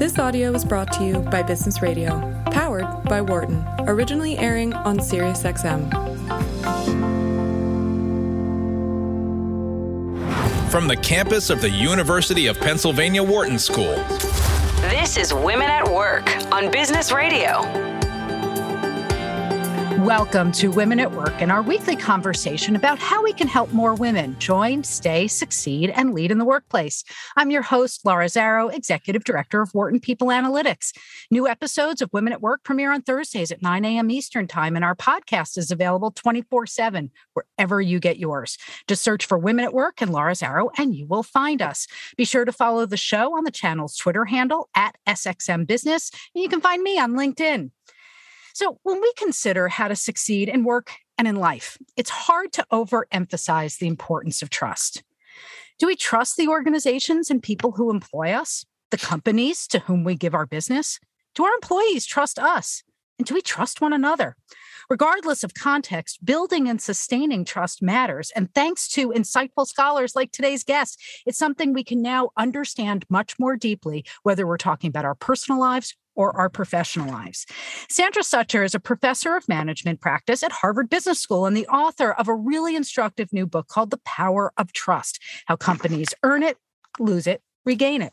This audio was brought to you by Business Radio, powered by Wharton, originally airing on SiriusXM. From the campus of the University of Pennsylvania Wharton School. This is Women at Work on Business Radio. Welcome to Women at Work and our weekly conversation about how we can help more women join, stay, succeed, and lead in the workplace. I'm your host, Laura Zarrow, Executive Director of Wharton People Analytics. New episodes of Women at Work premiere on Thursdays at 9 a.m. Eastern Time, and our podcast is available 24 7 wherever you get yours. Just search for Women at Work and Laura Zarrow, and you will find us. Be sure to follow the show on the channel's Twitter handle at SXM Business, and you can find me on LinkedIn. So, when we consider how to succeed in work and in life, it's hard to overemphasize the importance of trust. Do we trust the organizations and people who employ us, the companies to whom we give our business? Do our employees trust us? And do we trust one another? Regardless of context, building and sustaining trust matters. And thanks to insightful scholars like today's guest, it's something we can now understand much more deeply, whether we're talking about our personal lives or our professional lives. Sandra Sucher is a professor of management practice at Harvard Business School and the author of a really instructive new book called The Power of Trust How Companies Earn It, Lose It, Regain It.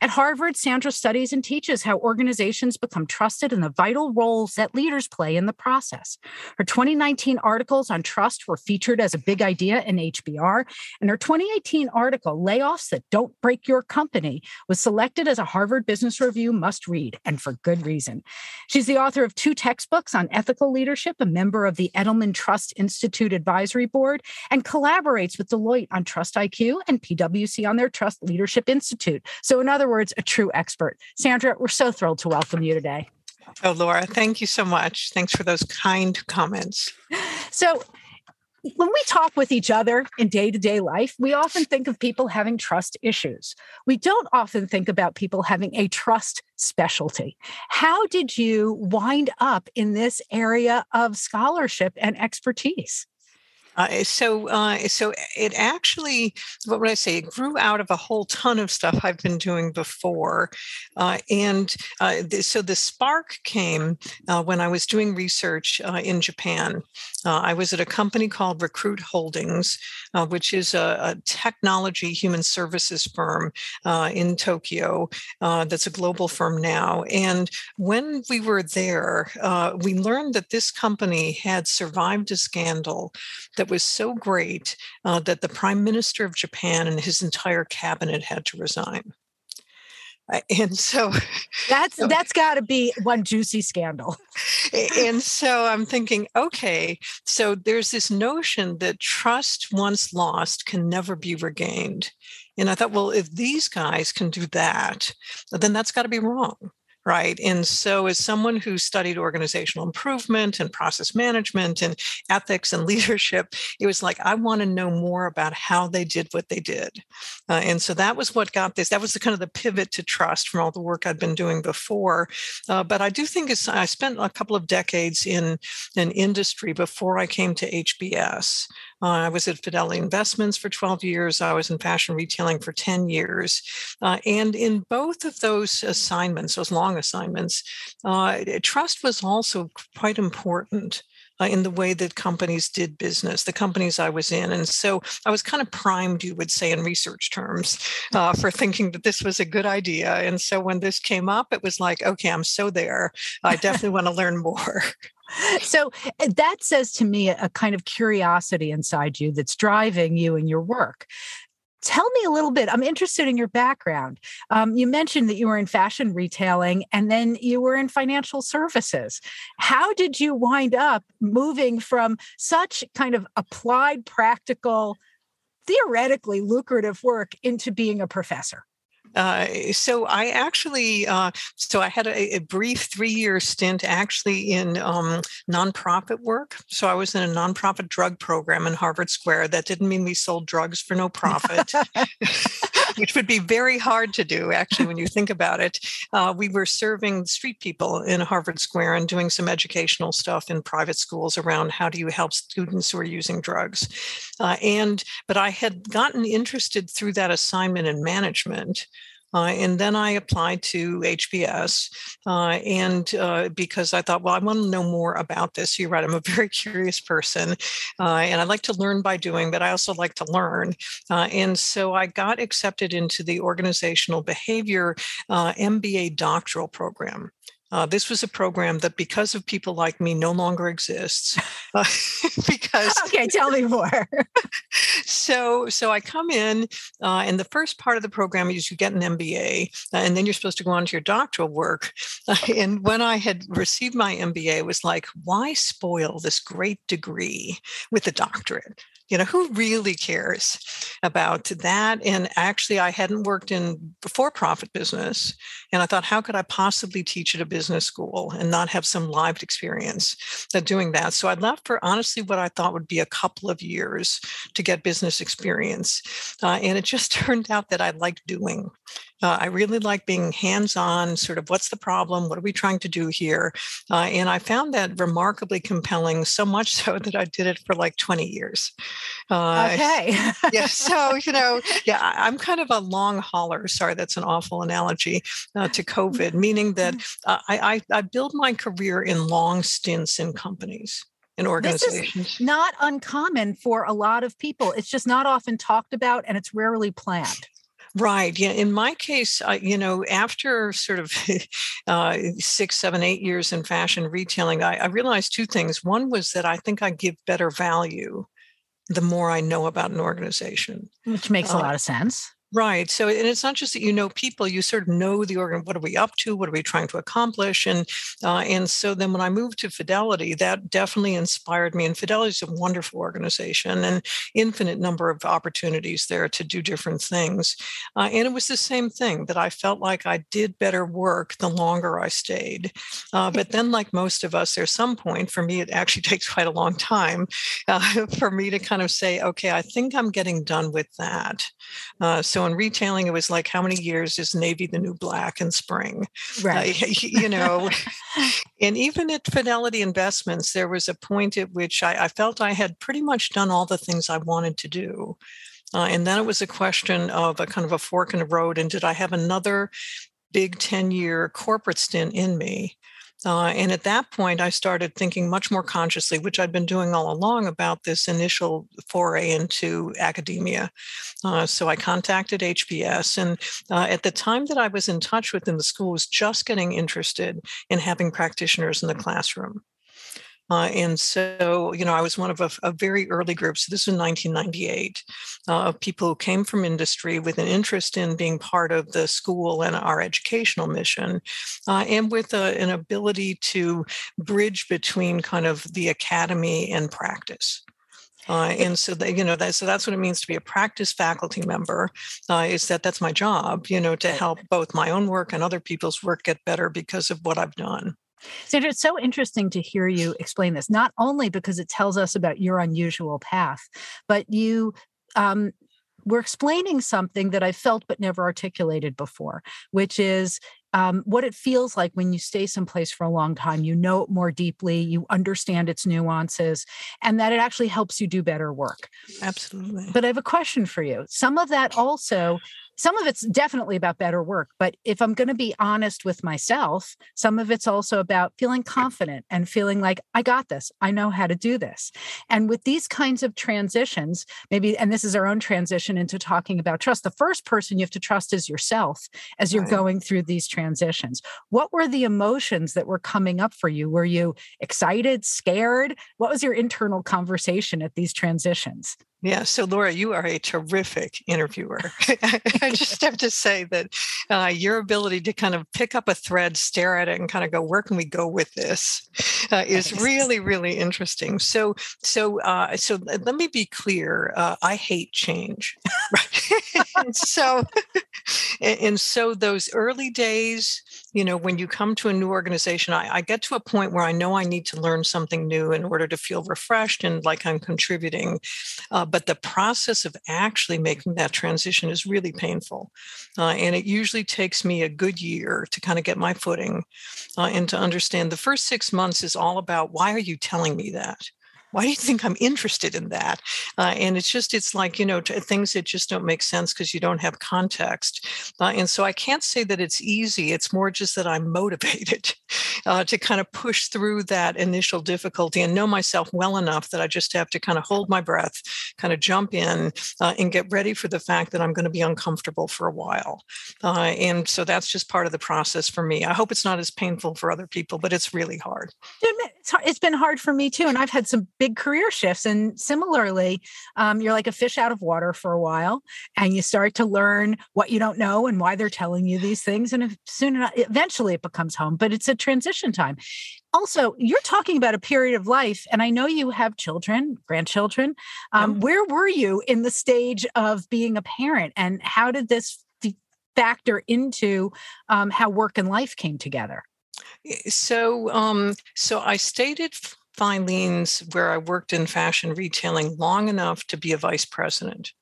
At Harvard, Sandra studies and teaches how organizations become trusted and the vital roles that leaders play in the process. Her 2019 articles on trust were featured as a big idea in HBR, and her 2018 article, Layoffs That Don't Break Your Company, was selected as a Harvard Business Review must read, and for good reason. She's the author of two textbooks on ethical leadership, a member of the Edelman Trust Institute Advisory Board, and collaborates with Deloitte on Trust IQ and PwC on their Trust Leadership Institute. So, in other words, a true expert. Sandra, we're so thrilled to welcome you today. Oh, Laura, thank you so much. Thanks for those kind comments. So, when we talk with each other in day to day life, we often think of people having trust issues. We don't often think about people having a trust specialty. How did you wind up in this area of scholarship and expertise? Uh, so, uh, so it actually, what would I say? It grew out of a whole ton of stuff I've been doing before, uh, and uh, th- so the spark came uh, when I was doing research uh, in Japan. Uh, I was at a company called Recruit Holdings, uh, which is a, a, technology human services firm uh, in Tokyo. that's a global firm now. And when we were there, we learned that this company had survived a scandal that that was so great uh, that the prime minister of Japan and his entire cabinet had to resign. And so that's so, that's got to be one juicy scandal. and so I'm thinking, okay, so there's this notion that trust once lost can never be regained. And I thought, well, if these guys can do that, then that's got to be wrong right? And so, as someone who studied organizational improvement and process management and ethics and leadership, it was like, I want to know more about how they did what they did. Uh, and so, that was what got this. That was the kind of the pivot to trust from all the work I'd been doing before. Uh, but I do think it's, I spent a couple of decades in an industry before I came to HBS. Uh, I was at Fidelity Investments for 12 years. I was in fashion retailing for 10 years. Uh, and in both of those assignments, those long assignments, uh, trust was also quite important. Uh, in the way that companies did business, the companies I was in. And so I was kind of primed, you would say, in research terms, uh, for thinking that this was a good idea. And so when this came up, it was like, okay, I'm so there. I definitely want to learn more. so eh, that says to me a kind of curiosity inside you that's driving you in your work tell me a little bit i'm interested in your background. Um, you mentioned that you were in fashion retailing and then you were in financial services. How did you wind up moving from such kind of applied practical theoretically lucrative work into being a professor uh, so I actually, uh, so I had a, a brief three-year stint actually in um, nonprofit work. So I was in a nonprofit drug program in Harvard Square. That didn't mean we sold drugs for no profit, which would be very hard to do actually when you think about it. Uh, we were serving street people in Harvard Square and doing some educational stuff in private schools around how do you help students who are using drugs. Uh, and but I had gotten interested through that assignment in management Uh, and then I applied to HBS, uh, and uh, because I thought, well, I want to know more about this. You're right. I'm a very curious person, uh, and I like to learn by doing, but I also like to learn. Uh, and so I got accepted into the organizational behavior MBA doctoral program. Uh, this was a program that, because of people like me, no longer exists. Uh, because okay, tell me more. so, so I come in, uh, and the first part of the program is you get an MBA, uh, and then you're supposed to go on to your doctoral work. and when I had received my MBA, it was like, why spoil this great degree with a doctorate? You know who really cares about that? And actually i hadn't worked in for-profit business and i thought how could i possibly teach at a business school and not have some lived experience of doing that? So i left for honestly what i thought would be a couple of years to get business experience uh, and it just turned out that i liked doing uh, I really like being hands on, sort of what's the problem? What are we trying to do here? Uh, and I found that remarkably compelling, so much so that I did it for like 20 years. Uh, okay. yeah. So, you know, yeah, I, am kind of a long hauler. Sorry, that's an awful analogy uh, to COVID, meaning that mm-hmm. uh, I, I, I build my career in long stints in companies in organizations. This is not uncommon for a lot of people. It's just not often talked about and it's rarely planned. Right. Yeah. In my case, uh, you know, after sort of uh, six, seven, eight years in fashion retailing, I, I realized two things. One was that I think I give better value the more I know about an organization. Which makes a uh, lot of sense. Right. So, and it's not just that you know people; you sort of know the organ. What are we up to? What are we trying to accomplish? And uh, and so then when I moved to Fidelity, that definitely inspired me. And Fidelity is a wonderful organization, and infinite number of opportunities there to do different things. Uh, and it was the same thing that I felt like I did better work the longer I stayed. Uh, but then, like most of us, there's some point for me. It actually takes quite a long time uh, for me to kind of say, okay, I think I'm getting done with that. Uh, in retailing, it was like, how many years is Navy the new black in spring? Right. You know, and even at Fidelity Investments, there was a point at which I, I, felt I had pretty much done all the things I wanted to do. Uh, and then it was a question of a kind of a fork in the road. And did I have another big 10 year corporate stint in me? Uh, and at that point, I started thinking much more consciously, which I'd been doing all along, about this initial foray into academia. Uh, so I contacted HBS, and uh, at the time that I was in touch with them, the school was just getting interested in having practitioners in the classroom. Uh, and so, you know, I was one of a, a very early group. So this was 1998 uh, of people who came from industry with an interest in being part of the school and our educational mission, uh, and with a, an ability to bridge between kind of the academy and practice. Uh, and so that you know that so that's what it means to be a practice faculty member uh, is that that's my job you know to help both my own work and other people's work get better because of what i've done Sandra, it's so interesting to hear you explain this, not only because it tells us about your unusual path, but you um, were explaining something that I felt but never articulated before, which is um, what it feels like when you stay someplace for a long time. You know it more deeply, you understand its nuances, and that it actually helps you do better work. Absolutely. But I have a question for you. Some of that also some of it's definitely about better work but if i'm going to be honest with myself some of it's also about feeling confident and feeling like i got this. I know how to do this. And with these kinds of transitions maybe and this is our own transition into talking about trust the first person you have to trust is yourself as you're right. going through these transitions. What were the emotions that were coming up for you? Were you excited scared? What was your internal conversation at these transitions yeah. So, Laura, you are a terrific interviewer. I just have to say that uh, your ability to kind of pick up a thread, stare at it, and kind of go, "Where can we go with this?" Uh, is really, really interesting. So, so, uh, so let me be clear. Uh, I hate change. and so, and so those early days you know, when you come to a new organization, I, I, get to a point where I know I need to learn something new in order to feel refreshed and like I'm contributing. Uh, but the process of actually making that transition is really painful. Uh, and it usually takes me a good year to kind of get my footing uh, and to understand the first six months is all about why are you telling me that? Why do you think i'm interested in that? Uh, and it's just it's like you know t- things that just don't make sense because you don't have context. Uh, and so i can't say that it's easy it's more just that i'm motivated uh, to kind of push through that initial difficulty and know myself well enough that i just have to kind of hold my breath kind of jump in uh, and get ready for the fact that i'm going to be uncomfortable for a while. Uh, and so that's just part of the process for me. I hope it's not as painful for other people but it's really hard it's been hard for me too and i've had some big career shifts. And similarly, um, you're like a fish out of water for a while, and you start to learn what you don't know and why they're telling you these things. And soon enough, eventually, it becomes home. But it's a transition time. Also, you're talking about a period of life, and I know you have children, grandchildren. Um, Where were you in the stage of being a parent, and how did this factor into um, how work and life came together? So, um, so I stated Filene's, where I worked in fashion retailing long enough to be a vice president.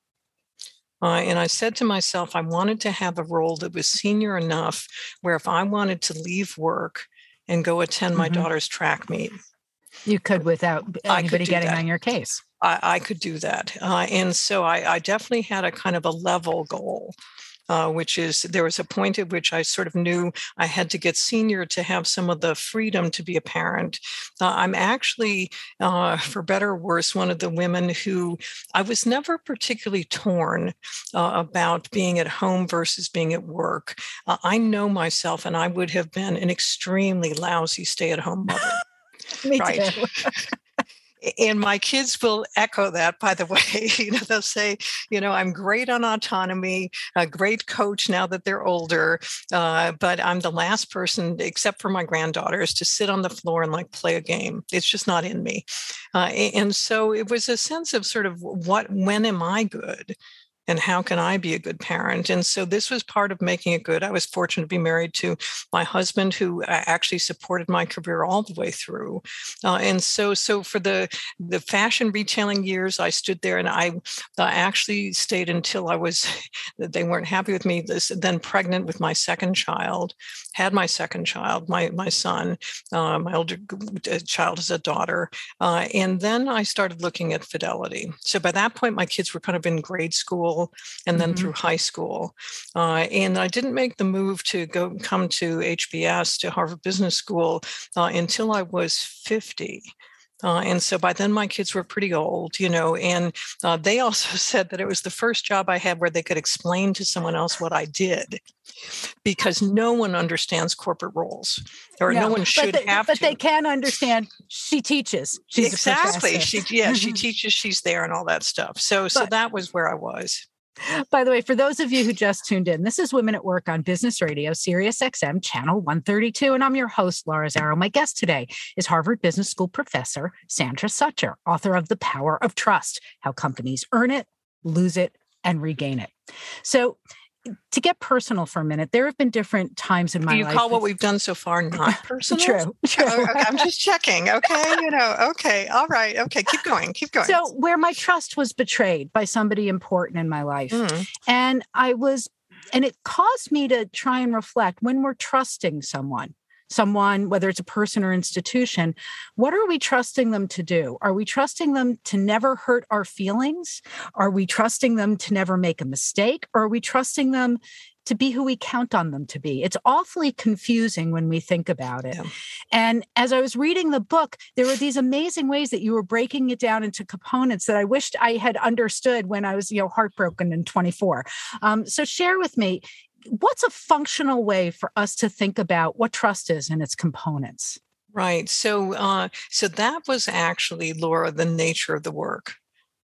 Uh, and I said to myself, I wanted to have a role that was senior enough where if I wanted to leave work and go attend my mm-hmm. daughter's track meet, you could without anybody getting that. on your case. I, I could do that. Uh, and so I, I, definitely had a kind of a level goal uh, which is there was a point at which I sort of knew I had to get senior to have some of the freedom to be a parent. Uh, I'm actually, uh, for better or worse, one of the women who I was never particularly torn uh, about being at home versus being at work. Uh, I know myself, and I would have been an extremely lousy stay at home mother. Me right. and my kids will echo that by the way you know they'll say you know i'm great on autonomy a great coach now that they're older uh, but i'm the last person except for my granddaughters to sit on the floor and like play a game. It's just not in me. Uh, and so it was a sense of sort of what when am i good and how can I be a good parent? And so this was part of making it good. I was fortunate to be married to my husband, who uh, actually supported my career all the way through. Uh, and so, so for the the fashion retailing years, I stood there and I uh, actually stayed until I was. They weren't happy with me. This, then pregnant with my second child, had my second child, my my son. Uh, my older uh, child is a daughter, uh, and then I started looking at fidelity. So by that point, my kids were kind of in grade school and then mm-hmm. through high school. Uh, and I didn't make the move to go come to HBS to Harvard Business School uh, until I was 50. Uh, and so by then my kids were pretty old, you know, and uh, they also said that it was the first job I had where they could explain to someone else what I did because no one understands corporate roles or no, no one should but have but to. they can understand she teaches. She's exactly. She, yeah, she teaches, she's there and all that stuff. So, but, so that was where I was. By the way, for those of you who just tuned in, this is Women at Work on Business Radio, Sirius XM, channel 132. And I'm your host, Laura Zarrow. My guest today is Harvard Business School professor Sandra Sucher, author of The Power of Trust How Companies Earn It, Lose It, and Regain It. So, to get personal for a minute, there have been different times in my life. you life. call what we've done so far not personal? true. True. Oh, okay, I'm just checking. Okay. you know, okay. All right. Okay. Keep going. Keep going. So, where my trust was betrayed by somebody important in my life. Mm. And I was, and it caused me to try and reflect when we're trusting someone someone, whether it's a person or institution, what are we trusting them to do? Are we trusting them to never hurt our feelings? Are we trusting them to never make a mistake? Or are we trusting them to be who we count on them to be. It's awfully confusing when we think about it. Yeah. And as I was reading the book, there were these amazing ways that you were breaking it down into components that I wished I had understood when I was, you know, heartbroken in 24. Um, so share with me, what's a functional way for us to think about what trust is and its components? Right. So, uh, so that was actually Laura the nature of the work.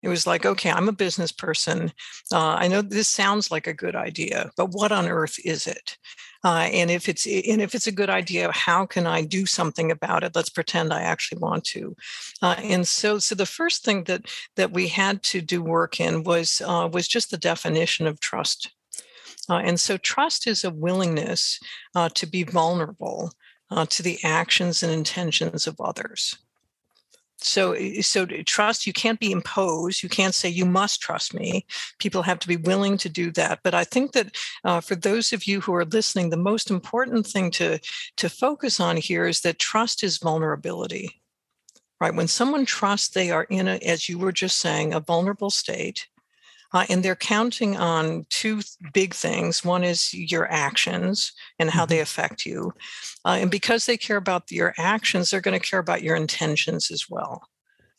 It was like, okay, I'm a business person. Uh, I know this sounds like a good idea, but what on earth is it? Uh, and if it's and if it's a good idea, how can I do something about it? Let's pretend I actually want to. Uh, and so, so the first thing that that we had to do work in was uh, was just the definition of trust. Uh, and so, trust is a willingness uh, to be vulnerable uh, to the actions and intentions of others. So, eh, so trust you can't be imposed. You can't say you must trust me. People have to be willing to do that. But I think that uh, for those of you who are listening, the most important thing to to focus on here is that trust is vulnerability. right? When someone trusts they are in a, as you were just saying, a vulnerable state, uh, and they're counting on two big things. One is your actions and how mm-hmm. they affect you. Uh, and because they care about your actions, they're going to care about your intentions as well.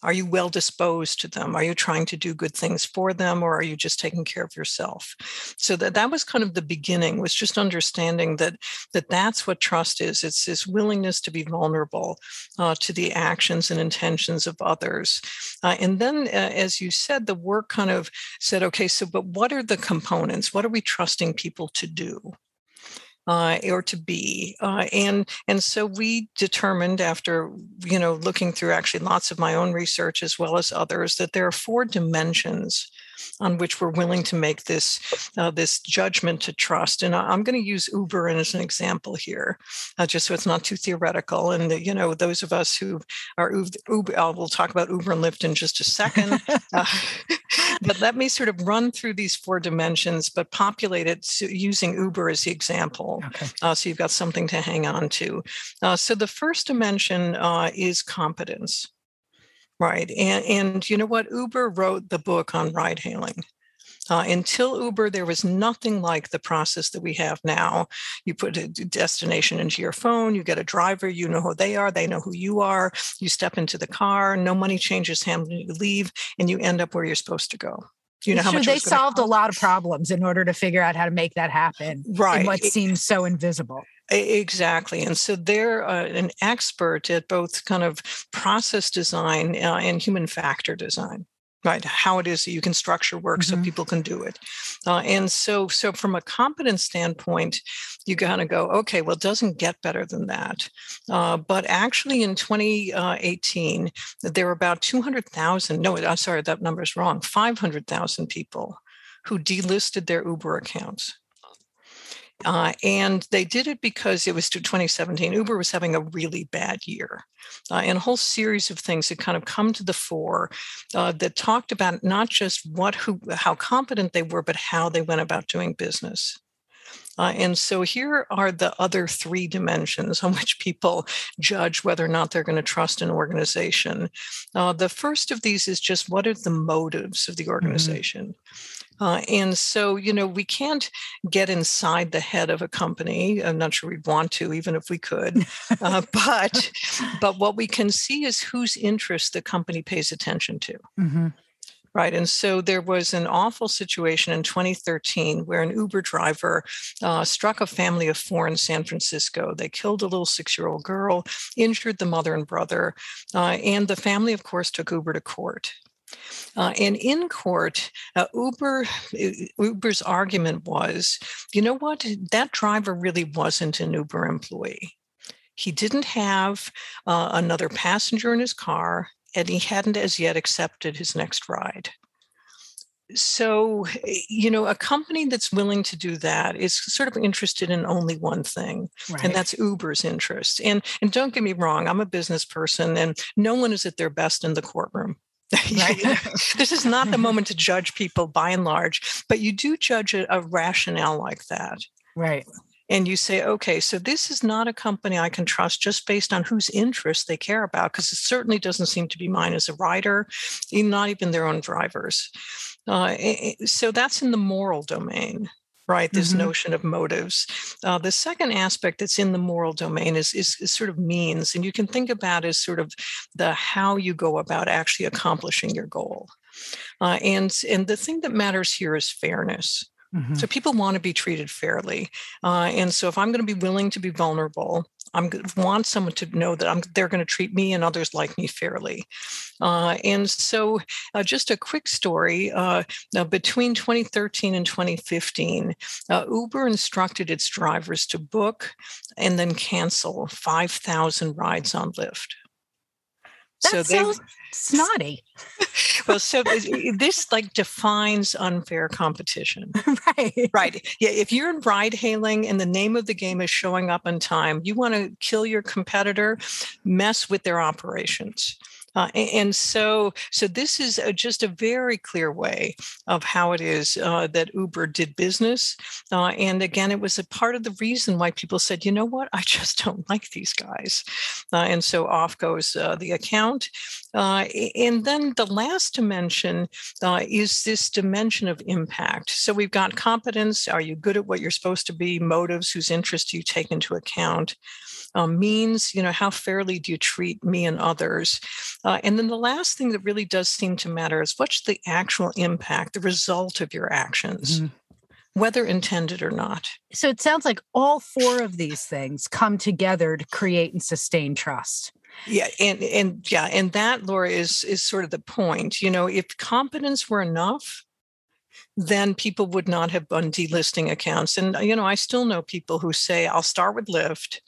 Are you well disposed to them? Are you trying to do good things for them or are you just taking care of yourself? So that that was kind of the beginning was just understanding that that that's what trust is. It's this willingness to be vulnerable uh, to the actions and intentions of others. Uh, and then uh, as you said the work kind of said okay so but what are the components? What are we trusting people to do? Uh, or to be. Uh, and and so we determined after you know looking through actually lots of my own research as well as others that there are four dimensions on which we're willing to make this uh, this judgment to trust. And I'm going to use Uber as an example here, uh, just so it's not too theoretical. And you know, those of us who are Uber, uh, we'll talk about Uber and Lyft in just a second. Uh, but let me sort of run through these four dimensions, but populate it using Uber as the example. Okay. Uh, so you've got something to hang on to. Uh, so the first dimension is competence. Right. And, and you know what? Uber wrote the book on ride hailing. Uh, until Uber, there was nothing like the process that we have now. You put a destination into your phone, you get a driver, you know who they are, they know who you are. You step into the car, no money changes hands when you leave, and you end up where you're supposed to go. You know how much they solved a lot of problems in order to figure out how to make that happen? Right. In what it, seems so invisible. Exactly. And so they're uh, an expert at both kind of process design uh, and human factor design right how it is that you can structure work mm-hmm. so people can do it uh, and so so from a competence standpoint you kind of go okay well it doesn't get better than that uh, but actually in 2018 there were about 200000 no i'm sorry that number is wrong 500000 people who delisted their uber accounts uh, and they did it because it was to 2017. Uber was having a really bad year. Uh, and a whole series of things had kind of come to the fore uh, that talked about not just what, who, how competent they were, but how they went about doing business. Uh, and so here are the other three dimensions on which people judge whether or not they're going to trust an organization. Uh, the first of these is just what are the motives of the mm-hmm. organization? Mm-hmm. Uh, and so, you know, we can't get inside the head of a company. I'm not sure we'd want to, even if we could. Uh, but, but what we can see is whose interest the company pays attention to. Mm-hmm. Right. And so there was an awful situation in 2013 where an Uber driver uh, struck a family of four in San Francisco. They killed a little six year old girl, injured the mother and brother. Uh, and the family, of course, took Uber to court. Uh, and in court, uh, Uber Uber's argument was, you know what, that driver really wasn't an Uber employee. He didn't have uh, another passenger in his car, and he hadn't as yet accepted his next ride. So, you know, a company that's willing to do that is sort of interested in only one thing, right. and that's Uber's interest. And and don't get me wrong, I'm a business person, and no one is at their best in the courtroom. Right. this is not the moment to judge people by and large, but you do judge a, a rationale like that. Right. And you say, okay, so this is not a company I can trust just based on whose interests they care about, because it certainly doesn't seem to be mine as a rider, not even their own drivers. Uh, so that's in the moral domain right? This mm-hmm. notion of motives. Uh, the second aspect that's in the moral domain is, is, is sort of means, and you can think about as sort of the how you go about actually accomplishing your goal. Uh, and and the thing that matters here is fairness. Mm-hmm. So people want to be treated fairly, uh, and so if I'm going to be willing to be vulnerable, I want someone to know that I'm, they're going to treat me and others like me fairly. Uh, and so, uh, just a quick story uh, between 2013 and 2015, uh, Uber instructed its drivers to book and then cancel 5,000 rides on Lyft. That so sounds snotty. well, so this like defines unfair competition. right. Right. Yeah. If you're in ride hailing and the name of the game is showing up on time, you want to kill your competitor, mess with their operations. Uh, and so, so this is a, just a very clear way of how it is uh, that Uber did business. Uh, and again, it was a part of the reason why people said, you know what, I just don't like these guys. Uh, and so off goes uh, the account. Uh, and then the last dimension is this dimension of impact. So we've got competence. Are you good at what you're supposed to be? Motives, whose interest do you take into account? um, means, you know, how fairly do you treat me and others? Uh, and then the last thing that really does seem to matter is what's the actual impact, the result of your actions. Mm-hmm whether intended or not. So it sounds like all four of these things come together to create and sustain trust. Yeah, and and yeah, and that Laura is is sort of the point. You know, if competence were enough, then people would not have been delisting accounts. And you know, I still know people who say, "I'll start with Lyft."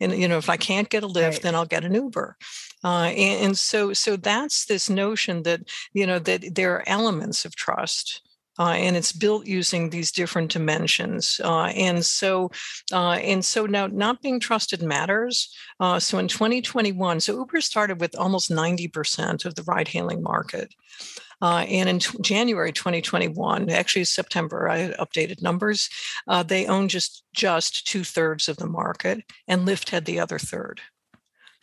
and you know if i can't get a lift right. then i'll get an uber uh, and, and, so so that's this notion that you know that there are elements of trust uh, and it's built using these different dimensions uh, and so uh, and so now not being trusted matters uh, so in 2021 so uber started with almost 90% of the ride hailing market uh, and in t- January 2021, actually September, I updated numbers. Uh, they own just just two thirds of the market, and Lyft had the other third.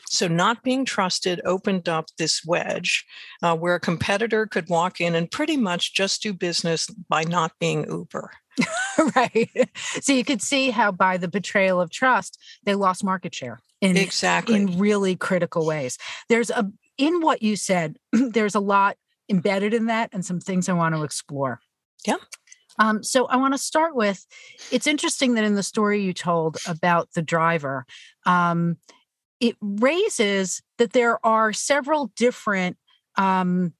So, not being trusted opened up this wedge uh, where a competitor could walk in and pretty much just do business by not being Uber. right. So, you could see how by the betrayal of trust, they lost market share in, exactly. in really critical ways. There's a, in what you said, there's a lot embedded in that and some things I want to explore. Yeah. Um, so I want to start with it's interesting that in the story you told about the driver, um, it raises that there are several different um,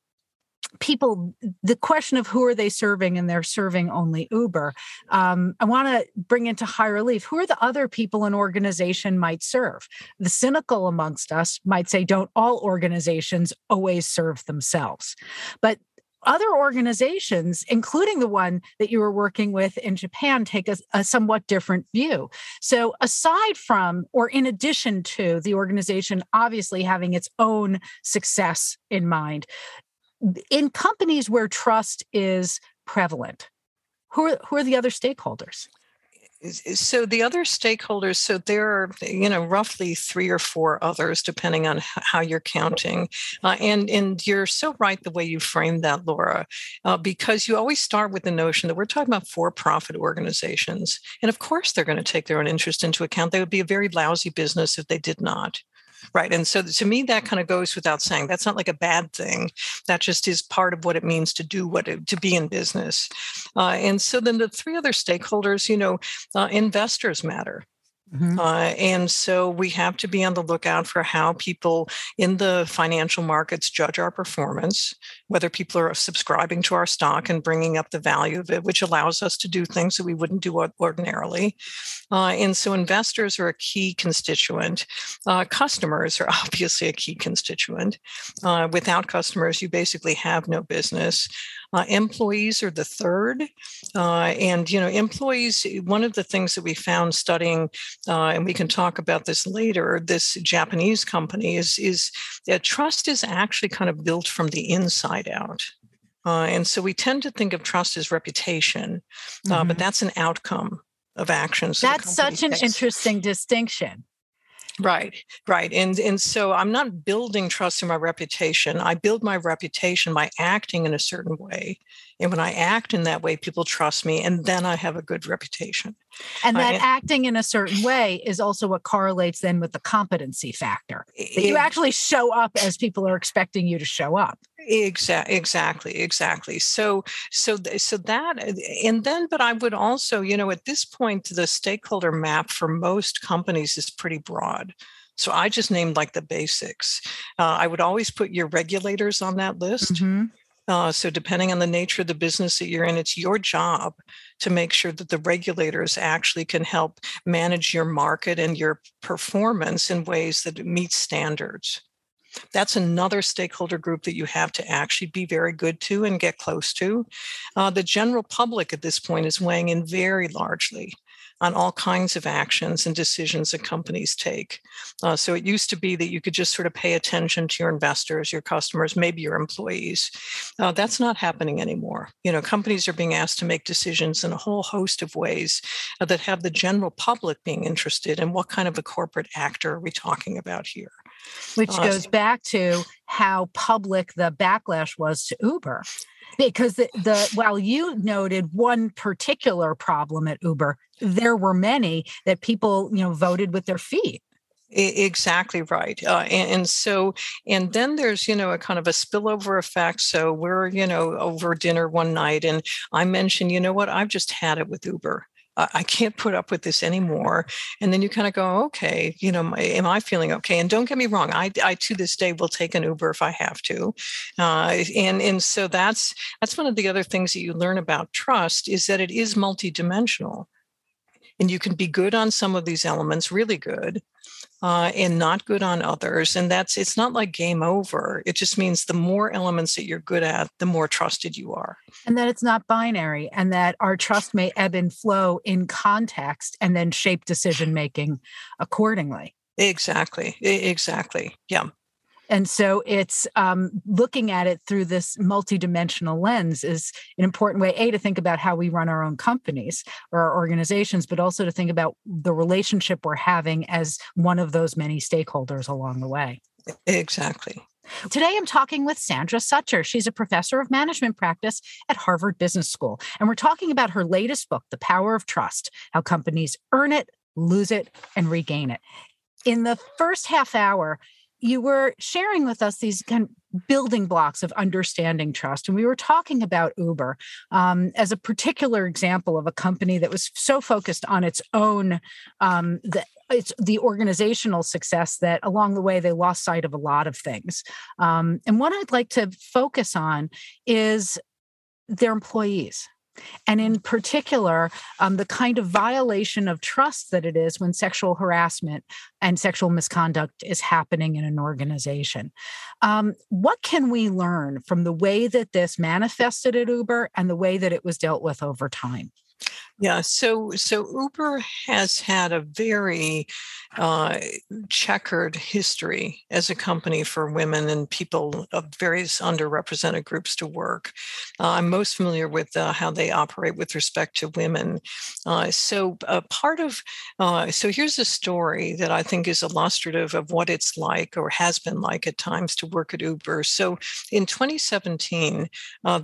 people the question of who are they serving and they're serving only uber. Um, i want to bring into high relief who are the other people an organization might serve. The cynical amongst us might say don't all organizations always serve themselves? But other organizations, including the one that you were working with in Japan, take a, a, somewhat different view. So, aside from, or in addition to the organization obviously having its own success in mind, in companies where trust is prevalent, who are, who are the other stakeholders? So the other stakeholders so there are you know roughly three or four others depending on how you're counting uh, and and you're so right the way you framed that laura uh, because you always start with the notion that we're talking about for-profit organizations and of course they're going to take their own interest into account. They would be a very lousy business if they did not Right. And so to me, that kind of goes without saying. That's not like a bad thing. That just is part of what it means to do what it, to be in business. Uh, and so then the three other stakeholders, you know, uh, investors matter. Mm-hmm. Uh, and so we have to be on the lookout for how people in the financial markets judge our performance, whether people are subscribing to our stock and bringing up the value of it, which allows us to do things that we wouldn't do ordinarily. Uh, and so investors are a key constituent. Uh, customers are obviously a key constituent. Uh, without customers, you basically have no business. Uh, employees are the third. Uh, and, you know, employees, one of the things that we found studying, uh, and we can talk about this later, this Japanese company is, is that trust is actually kind of built from the inside out. Uh, and so we tend to think of trust as reputation, mm-hmm. but that's an outcome of actions. That's such an takes. interesting distinction. Right, right. And and so I'm not building trust in my reputation. I build my reputation by acting in a certain way. And when I act in that way, people trust me and then I have a good reputation. And that uh, acting in a certain way is also what correlates then with the competency factor. That you actually show up as people are expecting you to show up. Exactly, exactly, exactly. So, so, so that, and then, but I would also, you know, at this point, the stakeholder map for most companies is pretty broad. So I just named like the basics. Uh, I would always put your regulators on that list. Mm-hmm. Uh, so, depending on the nature of the business that you're in, it's your job to make sure that the regulators actually can help manage your market and your performance in ways that meet standards that's another stakeholder group that you have to actually be very good to and get close to. Uh, the general public at this point is weighing in very largely. on all kinds of actions and decisions that companies take. Uh, so it used to be that you could just sort of pay attention to your investors, your customers, maybe your employees. Uh, that's not happening anymore. You know, companies are being asked to make decisions in a whole host of ways uh, that have the general public being interested in what kind of a corporate actor are we talking about here. Which uh, goes back to how public the backlash was to Uber because the, the while you noted one particular problem at Uber, there were many that people you know voted with their feet. Exactly right. Uh, and, and, so, and then there's, you know, a kind of a spillover effect. So we're, you know, over dinner one night and I mentioned, you know what, I've just had it with Uber. I can't put up with this anymore. And then you kind of go, okay, you know, am I feeling okay? And don't get me wrong, I, I to this day will take an Uber if I have to. Uh, and and so that's that's one of the other things that you learn about trust is that it is multidimensional and you can be good on some of these elements really good uh, and not good on others and that's it's not like game over. It just means the more elements that you're good at the more trusted you are. And that it's not binary and that our trust may ebb and flow in context and then shape decision making accordingly. Exactly exactly yeah and so it's um, looking at it through this multidimensional lens is an important way, A, to think about how we run our own companies or our organizations, but also to think about the relationship we're having as one of those many stakeholders along the way. Exactly. Today, I'm talking with Sandra Sucher. She's a professor of management practice at Harvard Business School. And we're talking about her latest book, The Power of Trust How Companies Earn It, Lose It, and Regain It. In the first half hour, you were sharing with us these kind of building blocks of understanding trust. And we were talking about Uber um, as a particular example of a company that was so focused on its own, um, the, it's the organizational success that along the way they lost sight of a lot of things. Um, and what I'd like to focus on is their employees and in particular, um, the kind of violation of trust that it is when sexual harassment and sexual misconduct is happening in an organization. Um, what can we learn from the way that this manifested at Uber and the way that it was dealt with over time? Yeah, so so Uber has had a very uh, checkered history as a company for women and people of various underrepresented groups to work. Uh, I'm most familiar with uh, how they operate with respect to women. Uh, so uh, part of uh, so here's a story that I think is illustrative of what it's like or has been like at times to work at Uber. So in 2017,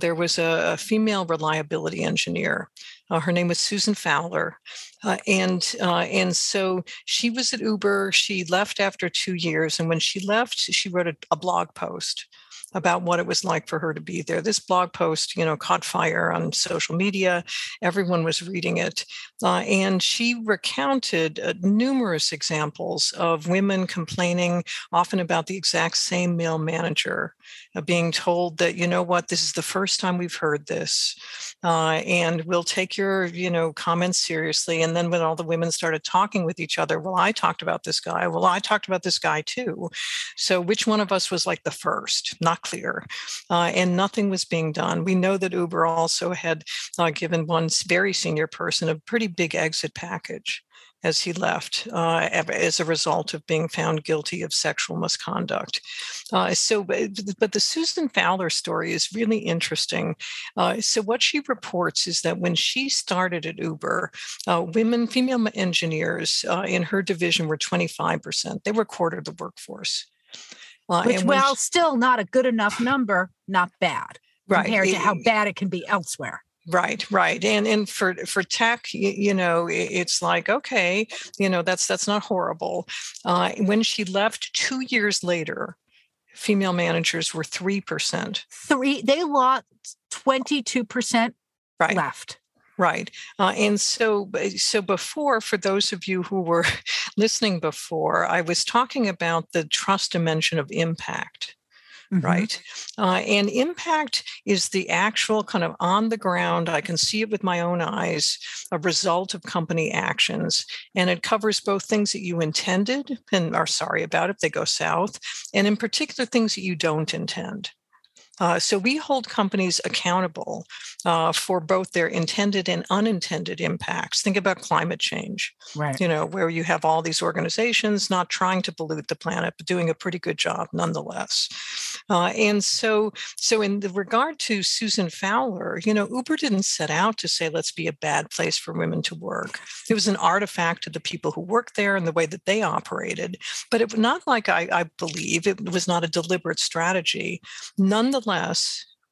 there was a, a female reliability engineer her name was Susan Fowler, uh, and uh, and so she was at Uber. She left after two years, and when she left, she wrote a, a blog post about what it was like for her to be there. This blog post, you know, caught fire on social media. Everyone was reading it. Uh, and she recounted uh, numerous examples of women complaining often about the exact same male manager, uh, being told that, you know what, this is the first time we've heard this. Uh, and we'll take your, you know, comments seriously. And then when all the women started talking with each other, well, I talked about this guy. Well, I talked about this guy too. So which one of us was like the first? Not clear, uh, and nothing was being done. We know that Uber also had uh, given one very senior person a pretty big exit package as he left uh, as a result of being found guilty of sexual misconduct. Uh, so, but the Susan Fowler story is really interesting. Uh, so, what she reports is that when she started at Uber, uh, women, female engineers uh, in her division were 25%. They were a quarter of the workforce. Uh, Which, while still not a good enough number, not bad right. compared it, to how bad it can be elsewhere. Right, right, and and for for tech, you, you know, it's like okay, you know, that's that's not horrible. Uh, when she left two years later, female managers were three percent. Three, they lost twenty two percent right. left. Right. Uh, and so, so before, for those of you who were listening before, I was talking about the trust dimension of impact. Mm-hmm. Right. Uh, and impact is the actual kind of on the ground, I can see it with my own eyes, a result of company actions. And it covers both things that you intended and are sorry about if they go south, and in particular, things that you don't intend. Uh, so we hold companies accountable uh, for both their intended and unintended impacts. Think about climate change, right? You know, where you have all these organizations not trying to pollute the planet, but doing a pretty good job nonetheless. Uh, and so, so in the regard to Susan Fowler, you know, Uber didn't set out to say let's be a bad place for women to work. It was an artifact of the people who worked there and the way that they operated. But it was not like I, I believe it was not a deliberate strategy. Nonetheless,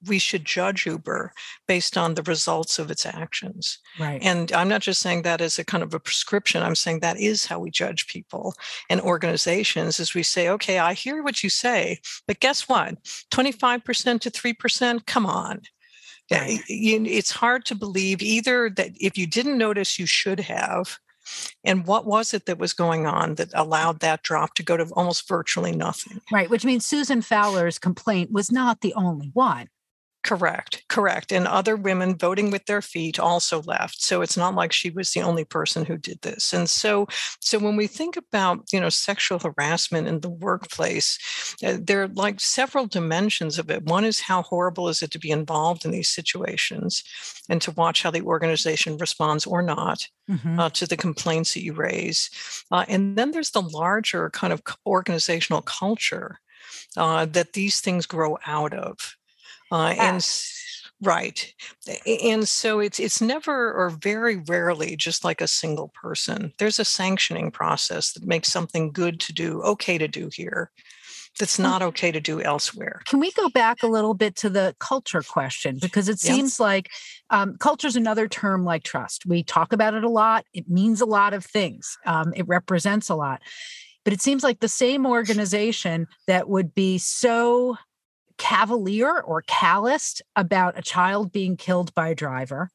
we should judge Uber based on the results of its actions. Right. And I'm not just saying that as a kind of a prescription. I'm saying that is how we judge people and organizations as we say, okay, I hear what you say, but guess what? 25% to 3%, come on. Right. It's hard to believe either that if you didn't notice, you should have. And what was it that was going on that allowed that drop to go to almost virtually nothing? Right, which means Susan Fowler's complaint was not the only one. Correct, correct. And other women voting with their feet also left. So it's not like she was the only person who did this. And so, so when we think about you know sexual harassment in the workplace, uh, there are like several dimensions of it. One is how horrible is it to be involved in these situations, and to watch how the organization responds or not mm-hmm. uh, to the complaints that you raise. Uh, and then there's the larger kind of organizational culture uh, that these things grow out of. Uh, and right and so it's it's never or very rarely just like a single person there's a sanctioning process that makes something good to do okay to do here that's not okay to do elsewhere. Can we go back a little bit to the culture question? Because it seems yes. like um, culture is another term like trust. We talk about it a lot, it means a lot of things, um, it represents a lot. But it seems like the same organization that would be so cavalier or calloused about a child being killed by a driver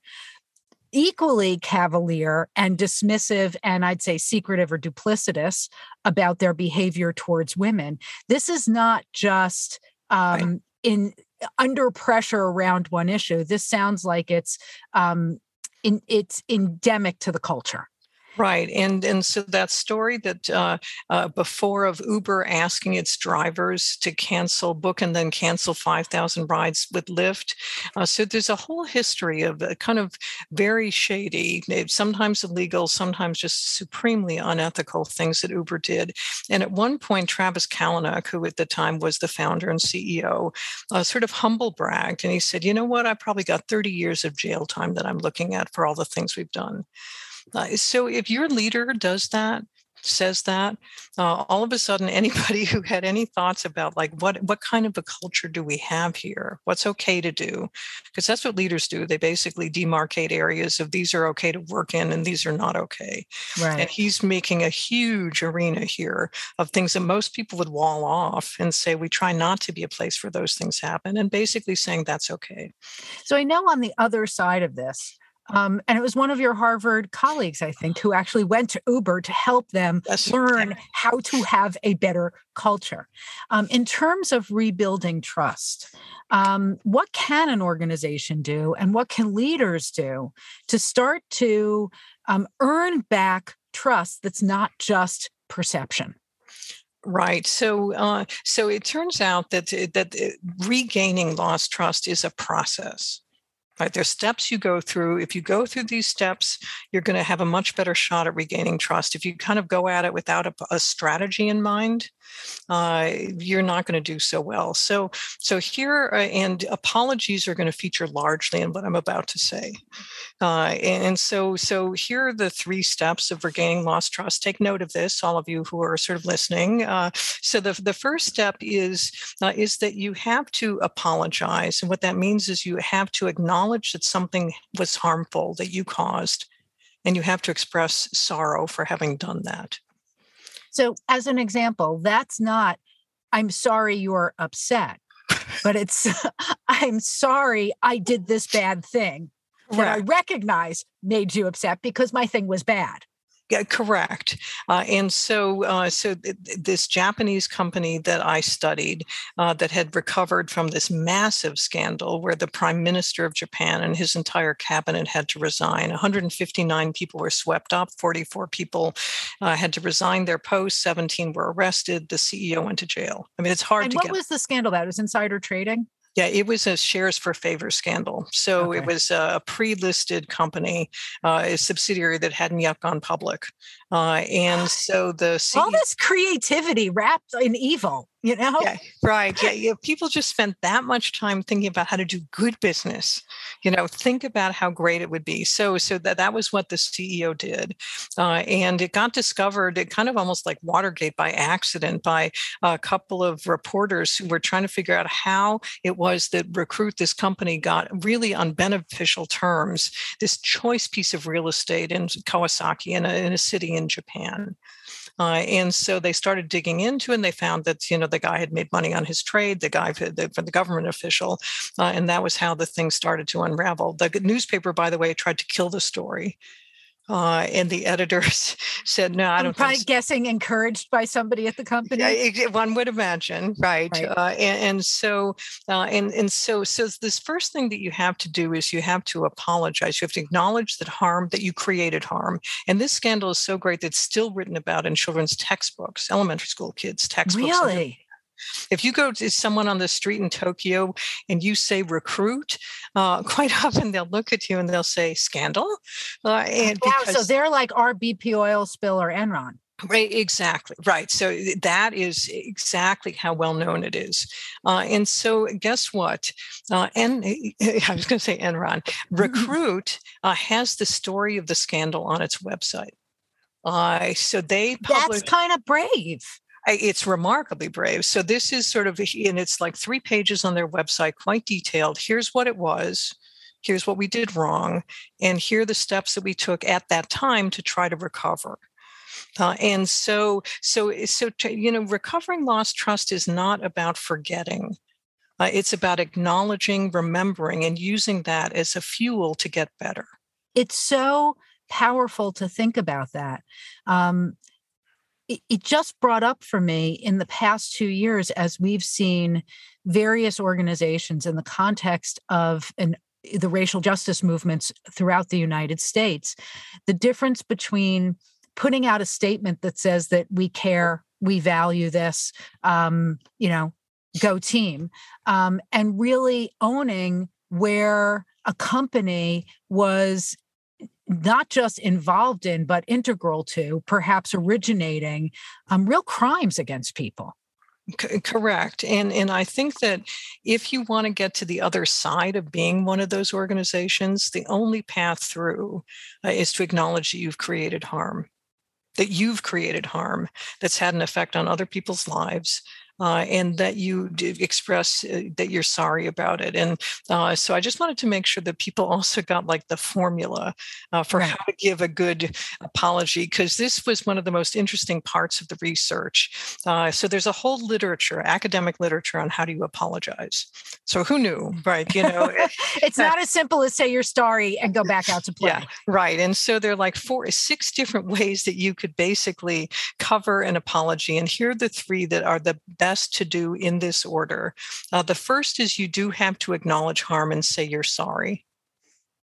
equally cavalier and dismissive and I'd say secretive or duplicitous about their behavior towards women. This is not just um, right. in under pressure around one issue. This sounds like it's um, in, it's endemic to the culture. Right, and and so that story that uh, uh, before of Uber asking its drivers to cancel, book, and then cancel five thousand rides with Lyft. Uh, so there's a whole history of kind of very shady, eh, sometimes illegal, sometimes just supremely unethical things that Uber did. And at one point, Travis Kalanick, who at the time was the founder and CEO, uh, sort of humble bragged, and he said, "You know what? I probably got 30 years of jail time that I'm looking at for all the things we've done." Uh, so if your leader does that, says that, uh, all of a sudden anybody who had any thoughts about like what what kind of a culture do we have here? What's okay to do? Because that's what leaders do. They basically demarcate areas of these are okay to work in and these are not okay. Right. And he's making a huge arena here of things that most people would wall off and say we try not to be a place where those things happen and basically saying that's okay. So I know on the other side of this, um, and it was one of your Harvard colleagues, I think, who actually went to Uber to help them That's learn how to have a better culture. Um, in terms of rebuilding trust, um, what can an organization do and what can leaders do to start to um, earn back trust that's not just perception? Right. So, uh, so it turns out that that regaining lost trust is a process right there's steps you go through. If you go through these steps you're going to have a much better shot at regaining trust. If you kind of go at it without a, a strategy in mind uh, you're not going to do so well. So so here uh, and apologies are going to feature largely in what i'm about to say. Uh, and so so here are the three steps of regaining lost trust. Take note of this all of you who are sort of listening. Uh, so the, the first step is uh, is that you have to apologize. And what that means is you have to acknowledge acknowledge that something was harmful that you caused, and you have to express sorrow for having done that. So, as an example, that's not, I'm sorry you're upset, but it's, I'm sorry I did this bad thing that I recognize made you upset because my thing was bad. Yeah, correct. Uh, and so, uh, so th- this Japanese company that I studied uh, that had recovered from this massive scandal where the prime minister of Japan and his entire cabinet had to resign. 159 people were swept up. 44 people uh, had to resign their posts. 17 were arrested. The CEO went to jail. I mean, it's hard and to what get. What was the scandal? That was insider trading. Yeah, it was a shares for favor scandal. So Okay. it was a pre-listed company, uh, a subsidiary that hadn't yet gone public, uh, and so the CEO, All this creativity wrapped in evil, you know? yeah, right, yeah, yeah, people just spent that much time thinking about how to do good business. You know, think about how great it would be. So, so that that was what the CEO did, uh, and it got discovered. It kind of almost like Watergate by accident by a couple of reporters who were trying to figure out how it was that recruit this company got really on beneficial terms this choice piece of real estate in Kawasaki in a, in a city in Japan. Uh, and so they started digging into and they found that you know the guy had made money on his trade the guy for the, for the government official uh, and that was how the thing started to unravel the newspaper by the way tried to kill the story uh, and the editors said no i I'm don't probably think so. Probably guessing encouraged by somebody at the company. Yeah, one would imagine, right? Right. Uh, and, and so, uh, and and so, so this first thing that you have to do is you have to apologize. You have to acknowledge that harm, that you created harm. And this scandal is so great that it's still written about in children's textbooks, elementary school kids' textbooks. really? If you go to someone on the street in Tokyo and you say recruit, uh, quite often they'll look at you and they'll say scandal. Uh, and Wow, so they're like our BP oil spill or Enron. Right, exactly. Right. So that is exactly how well known it is. Uh, and so, guess what? Uh, and I was going to say Enron. Recruit uh, has the story of the scandal on its website. Uh, so they publish. That's kind of brave. It's remarkably brave. So this is sort of, and it's like three pages on their website, quite detailed. Here's what it was. Here's what we did wrong, and here are the steps that we took at that time to try to recover. Uh, and so, so, so, to- you know, recovering lost trust is not about forgetting. Uh, it's about acknowledging, remembering, and using that as a fuel to get better. It's so powerful to think about that. Um, it, just brought up for me in the past two years as we've seen various organizations in the context of an the racial justice movements throughout the United States, the difference between putting out a statement that says that we care, we value this, um, you know, go team, um, and really owning where a company was not just involved in, but integral to, perhaps originating um, real crimes against people. C- correct and and i think that if you want to get to the other side of being one of those organizations the only path through uh, is to acknowledge that you've created harm that you've created harm that's had an effect on other people's lives uh, and that you express uh, that you're sorry about it. And uh, so I just wanted to make sure that people also got like the formula uh, for how to give a good apology, because this was one of the most interesting parts of the research. Uh, so there's a whole literature, academic literature on how do you apologize. So who knew, right? You know, it's not as simple as say you're sorry and go back out to play. Yeah, right. And so there are like four, six different ways that you could basically cover an apology. And here are the three that are the best to do in this order. Uh, the first is you do have to acknowledge harm and say you're sorry.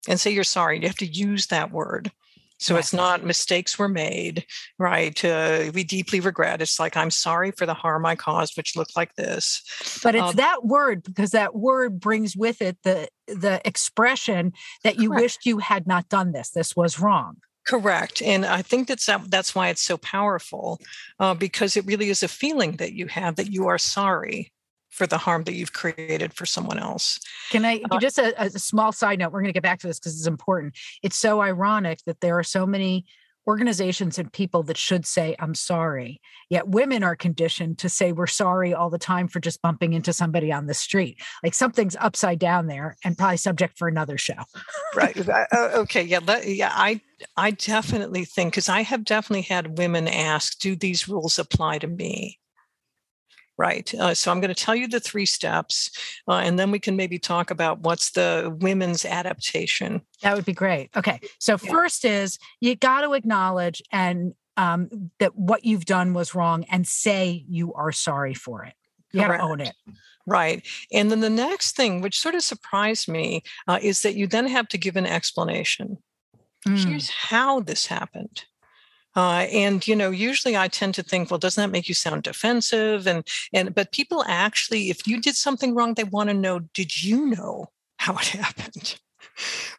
And say you're sorry. You have to use that word. So it's not mistakes were made, right? Uh, we deeply regret. It's like, I'm sorry for the harm I caused, which looked like this. But it's Um, that word because that word brings with it the the expression that you Correct. wished you had not done this. This was wrong. Correct, and I think that's that's why it's so powerful, uh, because it really is a feeling that you have that you are sorry for the harm that you've created for someone else. Can I Uh, just a, a small side note? We're going to get back to this because it's important. It's so ironic that there are so many organizations and people that should say i'm sorry yet women are conditioned to say we're sorry all the time for just bumping into somebody on the street like something's upside down there and probably subject for another show Right. Uh, uh, okay. Yeah. Let, yeah. I I definitely think because I have definitely had women ask, "Do these rules apply to me?" Right. Uh, so I'm going to tell you the three steps, uh, and then we can maybe talk about what's the women's adaptation. That would be great. Okay. So Yeah. first is you got to acknowledge and um, that what you've done was wrong and say you are sorry for it. You got to own it. Right. And then the next thing, which sort of surprised me, uh, is that you then have to give an explanation. Mm. Here's how this happened. Uh, and you know, usually I tend to think, well, doesn't that make you sound defensive? And and but people actually, if you did something wrong, they want to know, did you know how it happened?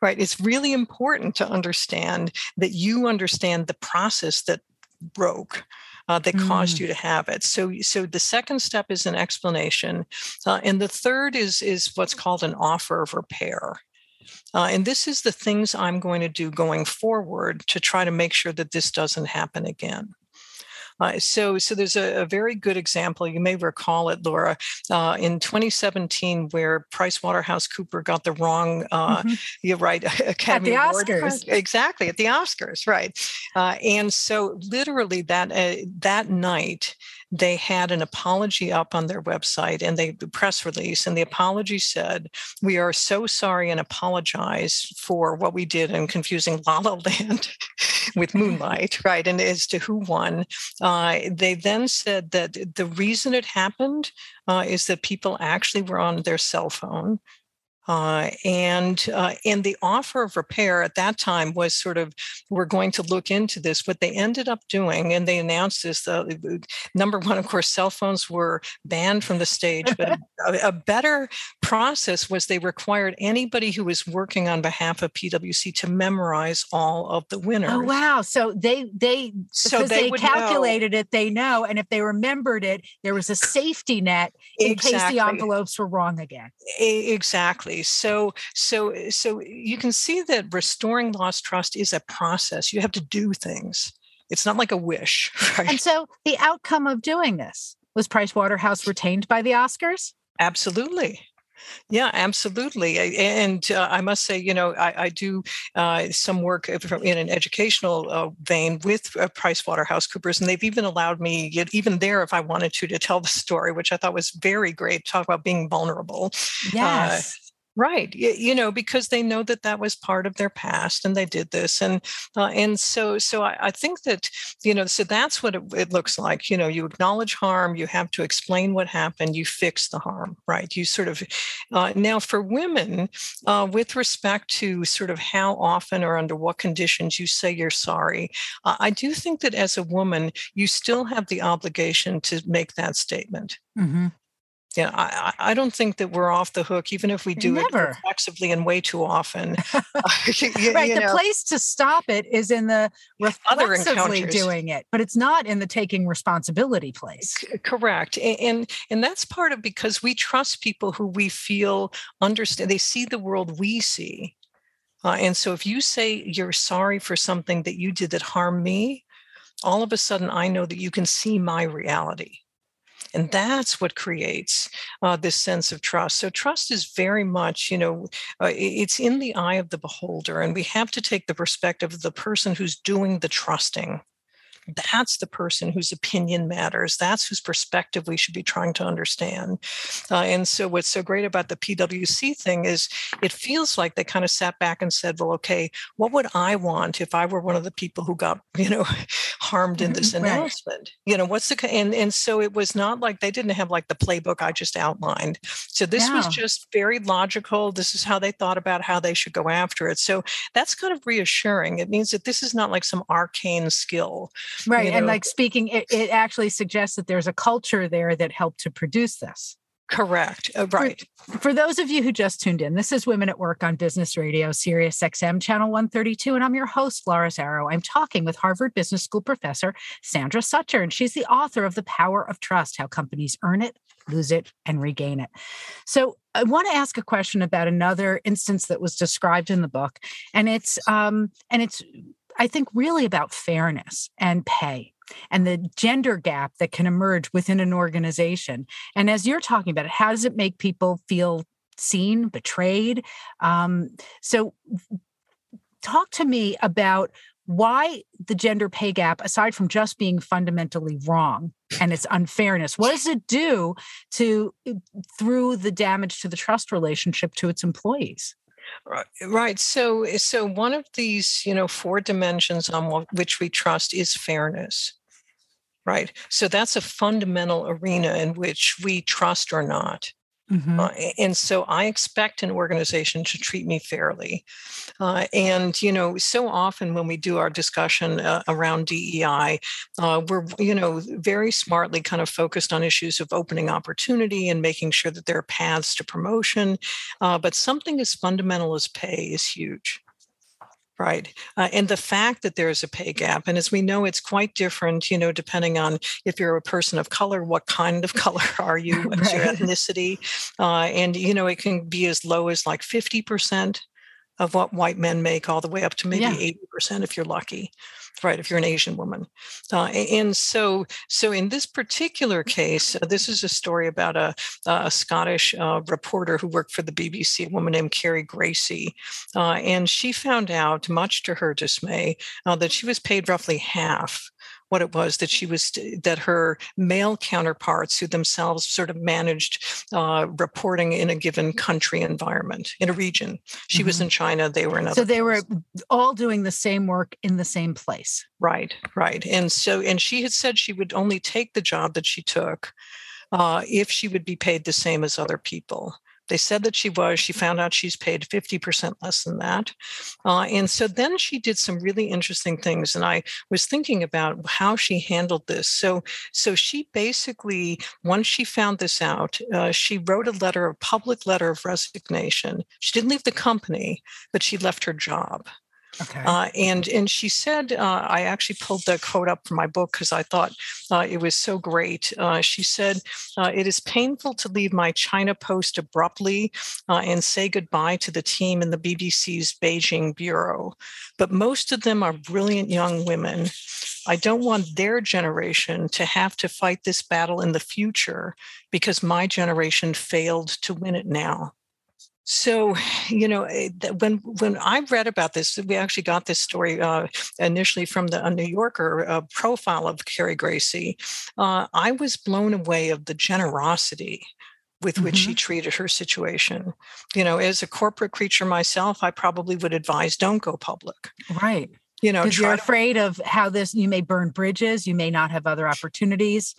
right? It's really important to understand that you understand the process that broke. Uh, that mm. caused you to have it. So, so the second step is an explanation, uh, and the third is is what's called an offer of repair. Uh, and this is the things I'm going to do going forward to try to make sure that this doesn't happen again. Uh, so, so there's a, a, very good example. You may recall it, Laura, uh, in 2017, where Price Waterhouse Cooper got the wrong. Uh, mm-hmm. You're right, Academy at the Award. Oscars. Exactly at the Oscars, right? Uh, and so, literally that uh, that night, they had an apology up on their website and they press release and the apology said we are so sorry and apologize for what we did in confusing la la land with moonlight right and as to who won uh, they then said that the reason it happened uh, is that people actually were on their cell phone uh, and uh, and the offer of repair at that time was sort of we're going to look into this. What they ended up doing, and they announced this. Uh, number one, of course, cell phones were banned from the stage, but a, a, better process was they required anybody who was working on behalf of PwC to memorize all of the winners. Oh wow! So they they so they, they calculated know. it. They know, and if they remembered it, there was a safety net in exactly. case the envelopes were wrong again. Exactly. So, so, so you can see that restoring lost trust is a process. You have to do things. It's not like a wish. Right? And so the outcome of doing this was Price Waterhouse retained by the Oscars? Absolutely. Yeah, absolutely. And uh, I must say, you know, I, I do uh, some work in an educational uh, vein with uh, PricewaterhouseCoopers, and they've even allowed me, even there, if I wanted to, to tell the story, which I thought was very great. Talk about being vulnerable. Uh, yes. Right, you know, because they know that that was part of their past, and they did this, and uh, and so so I, I, think that you know, so that's what it, it, looks like. You know, you acknowledge harm, you have to explain what happened, you fix the harm, right? You sort of uh, now for women, uh, with respect to sort of how often or under what conditions you say you're sorry, uh, I do think that as a woman, you still have the obligation to make that statement. Mm-hmm yeah, I, I don't think that we're off the hook, even if we do Never. it reflexively and way too often. you, right. You the know. place to stop it is in the reflexively doing it, but it's not in the taking responsibility place. C- correct. And, and and that's part of because we trust people who we feel understand. They see the world we see. Uh, and so if you say you're sorry for something that you did that harmed me, all of a sudden I know that you can see my reality and that's what creates uh, this sense of trust. So trust is very much you know uh, it's in the eye of the beholder and we have to take the perspective of the person who's doing the trusting that's the person whose opinion matters. That's whose perspective we should be trying to understand. Uh, and so, what's so great about the PwC thing is it feels like they kind of sat back and said, well, okay, what would I want if I were one of the people who got, you know, harmed in this right. announcement? You know, what's the, and, and so it was not like they didn't have like the playbook I just outlined. So, this yeah. was just very logical. This is how they thought about how they should go after it. So, that's kind of reassuring. It means that this is not like some arcane skill Right. You know? And like speaking, it, it actually suggests that there's a culture there that helped to produce this. Correct. Uh, right. For, for, those of you who just tuned in, this is Women at Work on Business Radio, Sirius XM, Channel 132, and I'm your host, Laura Zarrow. I'm talking with Harvard Business School professor Sandra Sucher, and she's the author of The Power of Trust How Companies Earn It, Lose It, and Regain It. So I want to ask a question about another instance that was described in the book, and it's um, and it's I think, really about fairness and pay and the gender gap that can emerge within an organization. And as you're talking about it, how does it make people feel seen, betrayed? Um, so, talk to me about why the gender pay gap, aside from just being fundamentally wrong and its unfairness, what does it do to through the damage to the trust relationship to its employees? Right. So, eh, so one of these, you know, four dimensions on which we trust is fairness. Right. So that's a fundamental arena in which we trust or not. Mm-hmm. Uh, and so I expect an organization to treat me fairly. Uh, and, you know, so often when we do our discussion uh, around DEI, uh, we're, you know, very smartly kind of focused on issues of opening opportunity and making sure that there are paths to promotion. Uh, but something as fundamental as pay is huge. Right. Uh, and the fact that there's a pay gap, and as we know, it's quite different, you know, depending on if you're a person of color, what kind of color are you, what's right. your ethnicity. Uh, and, you know, it can be as low as like 50% of what white men make, all the way up to maybe yeah. 80% if you're lucky right if you're an asian woman uh, and so so in this particular case uh, this is a story about a, a scottish uh, reporter who worked for the bbc a woman named carrie gracie uh, and she found out much to her dismay uh, that she was paid roughly half what it was that she was that her male counterparts who themselves sort of managed uh, reporting in a given country environment in a region she mm-hmm. was in china they were in so they places. were all doing the same work in the same place right right and so and she had said she would only take the job that she took uh, if she would be paid the same as other people they said that she was. She found out she's paid 50% less than that. Uh, and so then she did some really interesting things. And I was thinking about how she handled this. So, so she basically, once she found this out, uh, she wrote a letter, a public letter of resignation. She didn't leave the company, but she left her job. Okay. Uh, and and she said, uh, I actually pulled the quote up from my book because I thought uh, it was so great. Uh, she said, uh, "It is painful to leave my China post abruptly uh, and say goodbye to the team in the BBC's Beijing bureau, but most of them are brilliant young women. I don't want their generation to have to fight this battle in the future because my generation failed to win it now." So, you know, eh, when when I read about this, we actually got this story uh, initially from the New Yorker uh, profile of Carrie Gracie. Uh, I was blown away of the generosity with which mm-hmm. she treated her situation. You know, as a corporate creature myself, I probably would advise don't go public. Right. You know, you're afraid of how this you may burn bridges, you may not have other opportunities.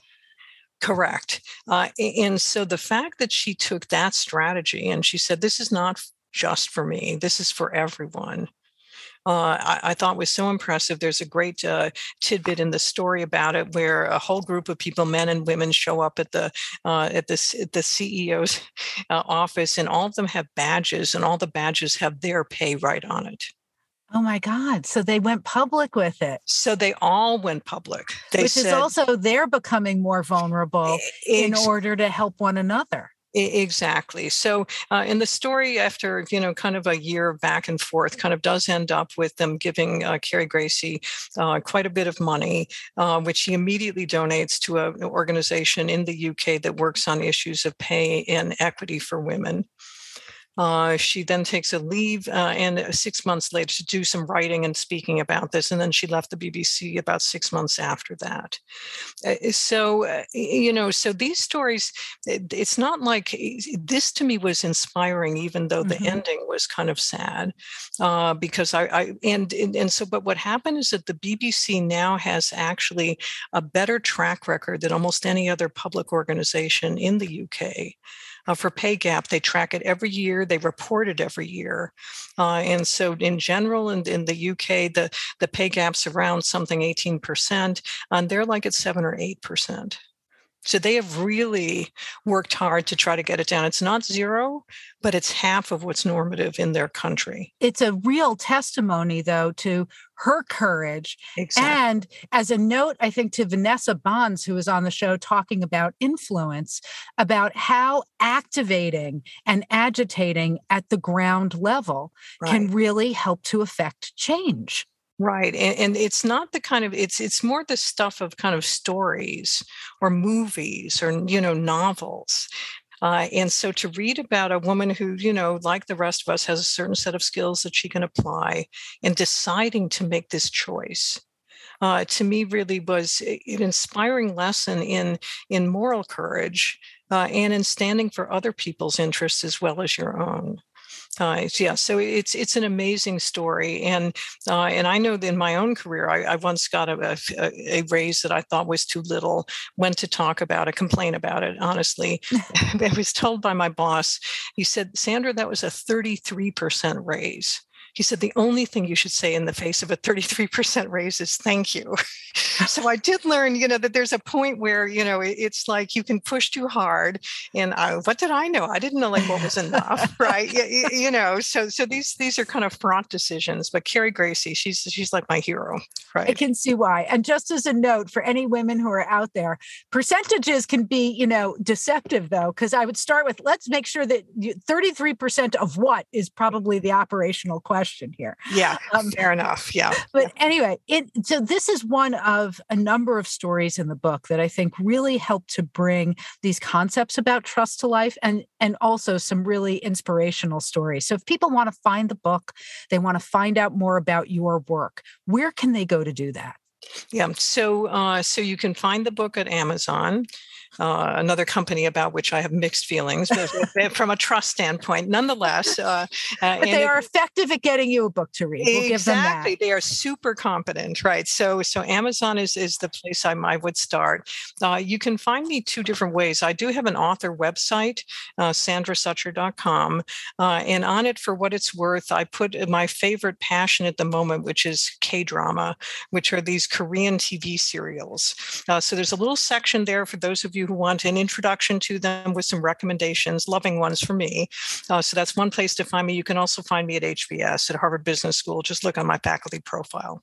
Correct. Uh, and so the fact that she took that strategy and she said, this is not just for me, this is for everyone. Uh, I, I, thought was so impressive. There's a great uh, tidbit in the story about it, where a whole group of people, men and women, show up at the uh, at the at the CEO's uh, office, and all of them have badges, and all the badges have their pay right on it. Oh my God. So they went public with it. So they all went public. They Which said, is also they're becoming more vulnerable in order to help one another. Exactly. So, uh, in the story, after you know, kind of a year back and forth, kind of does end up with them giving uh, Carrie Gracie uh, quite a bit of money, uh, which he immediately donates to a, an organization in the UK that works on issues of pay and equity for women. Uh, she then takes a leave uh, and uh, six months later to do some writing and speaking about this. And then she left the BBC about six months after that. Uh, so, uh, you know, so these stories, it's not like this to me was inspiring, even though the mm-hmm. ending was kind of sad. Uh, because I, I and, and, and so, but what happened is that the BBC now has actually a better track record than almost any other public organization in the UK uh, for pay gap. They track it every year. They report it every year. Uh, and so in general, in, in the UK, the, the pay gap's around something 18%, and they're like at seven or 8%. So they have really worked hard to try to get it down. It's not zero, but it's half of what's normative in their country. It's a real testimony, though, to her courage. Exactly. And as a note, I think to Vanessa Bohns, who was on the show talking about influence, about how activating and agitating at the ground level right. can really help to affect change. Right. And, and, it's not the kind of it's it's more the stuff of kind of stories or movies or you know novels. Uh, and so to read about a woman who, you know, like the rest of us, has a certain set of skills that she can apply and deciding to make this choice. Uh, to me, really was an inspiring lesson in in moral courage uh, and in standing for other people's interests as well as your own. Uh, yeah, so it's it's an amazing story, and uh, and I know that in my own career, I, I once got a, a, a, raise that I thought was too little. Went to talk about it, complain about it. Honestly, I was told by my boss. He said, "Sandra, that was a thirty three percent raise." He said, the only thing you should say in the face of a 33% raise is thank you. so I did learn, you know, that there's a point where, you know, it's like you can push too hard. And I, what did I know? I didn't know like what was enough, right? you, you, know, so so these these are kind of fraught decisions. But Carrie Gracie, she's she's like my hero, right? I can see why. And just as a note for any women who are out there, percentages can be, you know, deceptive though, because I would start with let's make sure that 33% of what is probably the operational question question here. Yeah, um, fair enough. Yeah. But anyway, it so this is one of a number of stories in the book that I think really help to bring these concepts about trust to life and and also some really inspirational stories. So if people want to find the book, they want to find out more about your work, where can they go to do that? Yeah, so uh, so you can find the book at Amazon uh, another company about which I have mixed feelings from a trust standpoint. Nonetheless, uh, but they are effective at getting you a book to read. We'll exactly, they are super competent, right? So, so Amazon is is the place I, I would start. Uh, you can find me two different ways. I do have an author website, uh, sandrasucher.com, uh, and on it, for what it's worth, I put my favorite passion at the moment, which is K drama, which are these Korean TV serials. Uh, so there's a little section there for those of you who want an introduction to them with some recommendations, loving ones for me. Uh, so that's one place to find me. You can also find me at HBS at Harvard Business School. Just look on my faculty profile.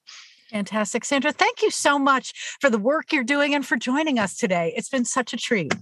Fantastic. Sandra, thank you so much for the work you're doing and for joining us today. It's been such a treat.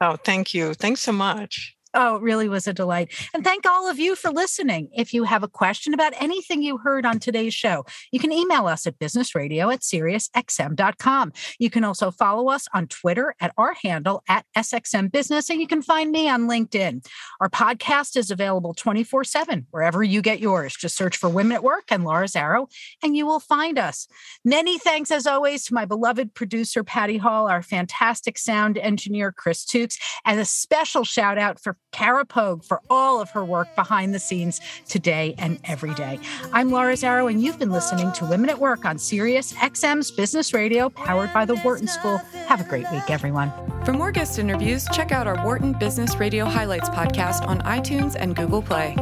Oh, thank you. Thanks so much. Oh, it really was a delight. And thank all of you for listening. If you have a question about anything you heard on today's show, you can email us at businessradio at SiriusXM.com. You can also follow us on Twitter at our handle at SXM Business, and you can find me on LinkedIn. Our podcast is available 24 7 wherever you get yours. Just search for Women at Work and Laura Zarrow, and you will find us. Many thanks, as always, to my beloved producer, Patty Hall, our fantastic sound engineer, Chris Tukes, and a special shout out for Kara Pogue for all of her work behind the scenes today and every day. I'm Laura Zarrow, and you've been listening to Women at Work on Sirius XM's Business Radio, powered by the Wharton School. Have a great week, everyone. For more guest interviews, check out our Wharton Business Radio Highlights podcast on iTunes and Google Play.